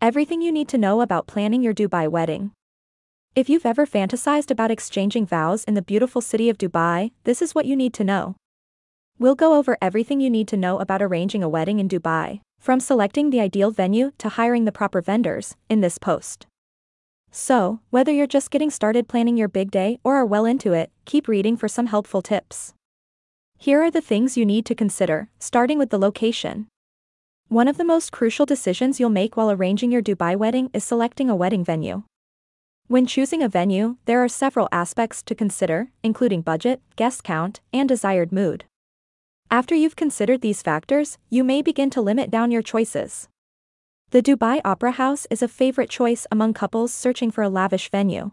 Everything you need to know about planning your Dubai wedding. If you've ever fantasized about exchanging vows in the beautiful city of Dubai, this is what you need to know. We'll go over everything you need to know about arranging a wedding in Dubai, from selecting the ideal venue to hiring the proper vendors, in this post. So, whether you're just getting started planning your big day or are well into it, keep reading for some helpful tips. Here are the things you need to consider, starting with the location. One of the most crucial decisions you'll make while arranging your Dubai wedding is selecting a wedding venue. When choosing a venue, there are several aspects to consider, including budget, guest count, and desired mood. After you've considered these factors, you may begin to limit down your choices. The Dubai Opera House is a favorite choice among couples searching for a lavish venue.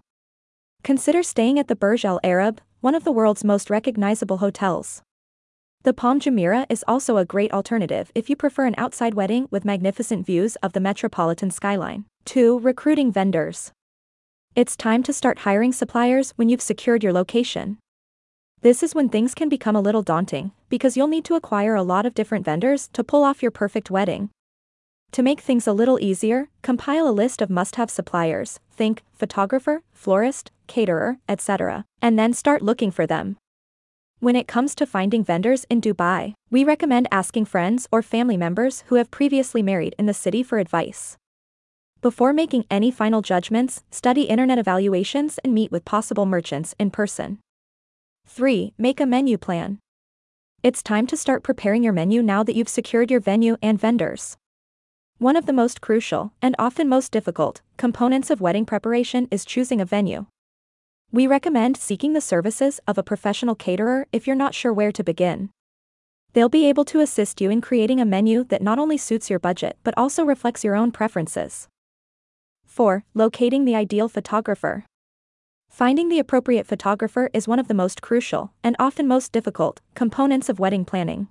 Consider staying at the Burj Al Arab, one of the world's most recognizable hotels. The Palm Jumeirah is also a great alternative if you prefer an outside wedding with magnificent views of the metropolitan skyline. 2. Recruiting vendors. It's time to start hiring suppliers when you've secured your location. This is when things can become a little daunting, because you'll need to acquire a lot of different vendors to pull off your perfect wedding. To make things a little easier, compile a list of must-have suppliers, think photographer, florist, caterer, etc., and then start looking for them. When it comes to finding vendors in Dubai, we recommend asking friends or family members who have previously married in the city for advice. Before making any final judgments, study internet evaluations and meet with possible merchants in person. 3. Make a menu plan. It's time to start preparing your menu now that you've secured your venue and vendors. One of the most crucial, and often most difficult, components of wedding preparation is choosing a venue. We recommend seeking the services of a professional caterer if you're not sure where to begin. They'll be able to assist you in creating a menu that not only suits your budget but also reflects your own preferences. 4. Locating the ideal photographer. Finding the appropriate photographer is one of the most crucial, and often most difficult, components of wedding planning.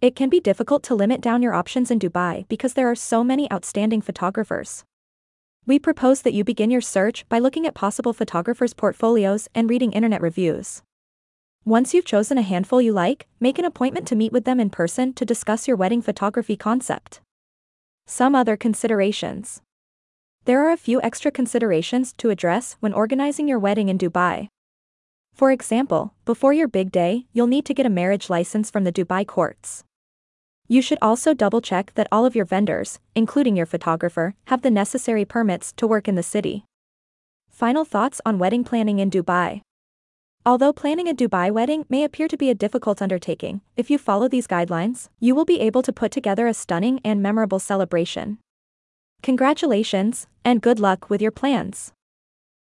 It can be difficult to limit down your options in Dubai because there are so many outstanding photographers. We propose that you begin your search by looking at possible photographers' portfolios and reading internet reviews. Once you've chosen a handful you like, make an appointment to meet with them in person to discuss your wedding photography concept. Some other considerations. There are a few extra considerations to address when organizing your wedding in Dubai. For example, before your big day, you'll need to get a marriage license from the Dubai courts. You should also double check that all of your vendors, including your photographer, have the necessary permits to work in the city. Final thoughts on wedding planning in Dubai. Although planning a Dubai wedding may appear to be a difficult undertaking, if you follow these guidelines, you will be able to put together a stunning and memorable celebration. Congratulations, and good luck with your plans.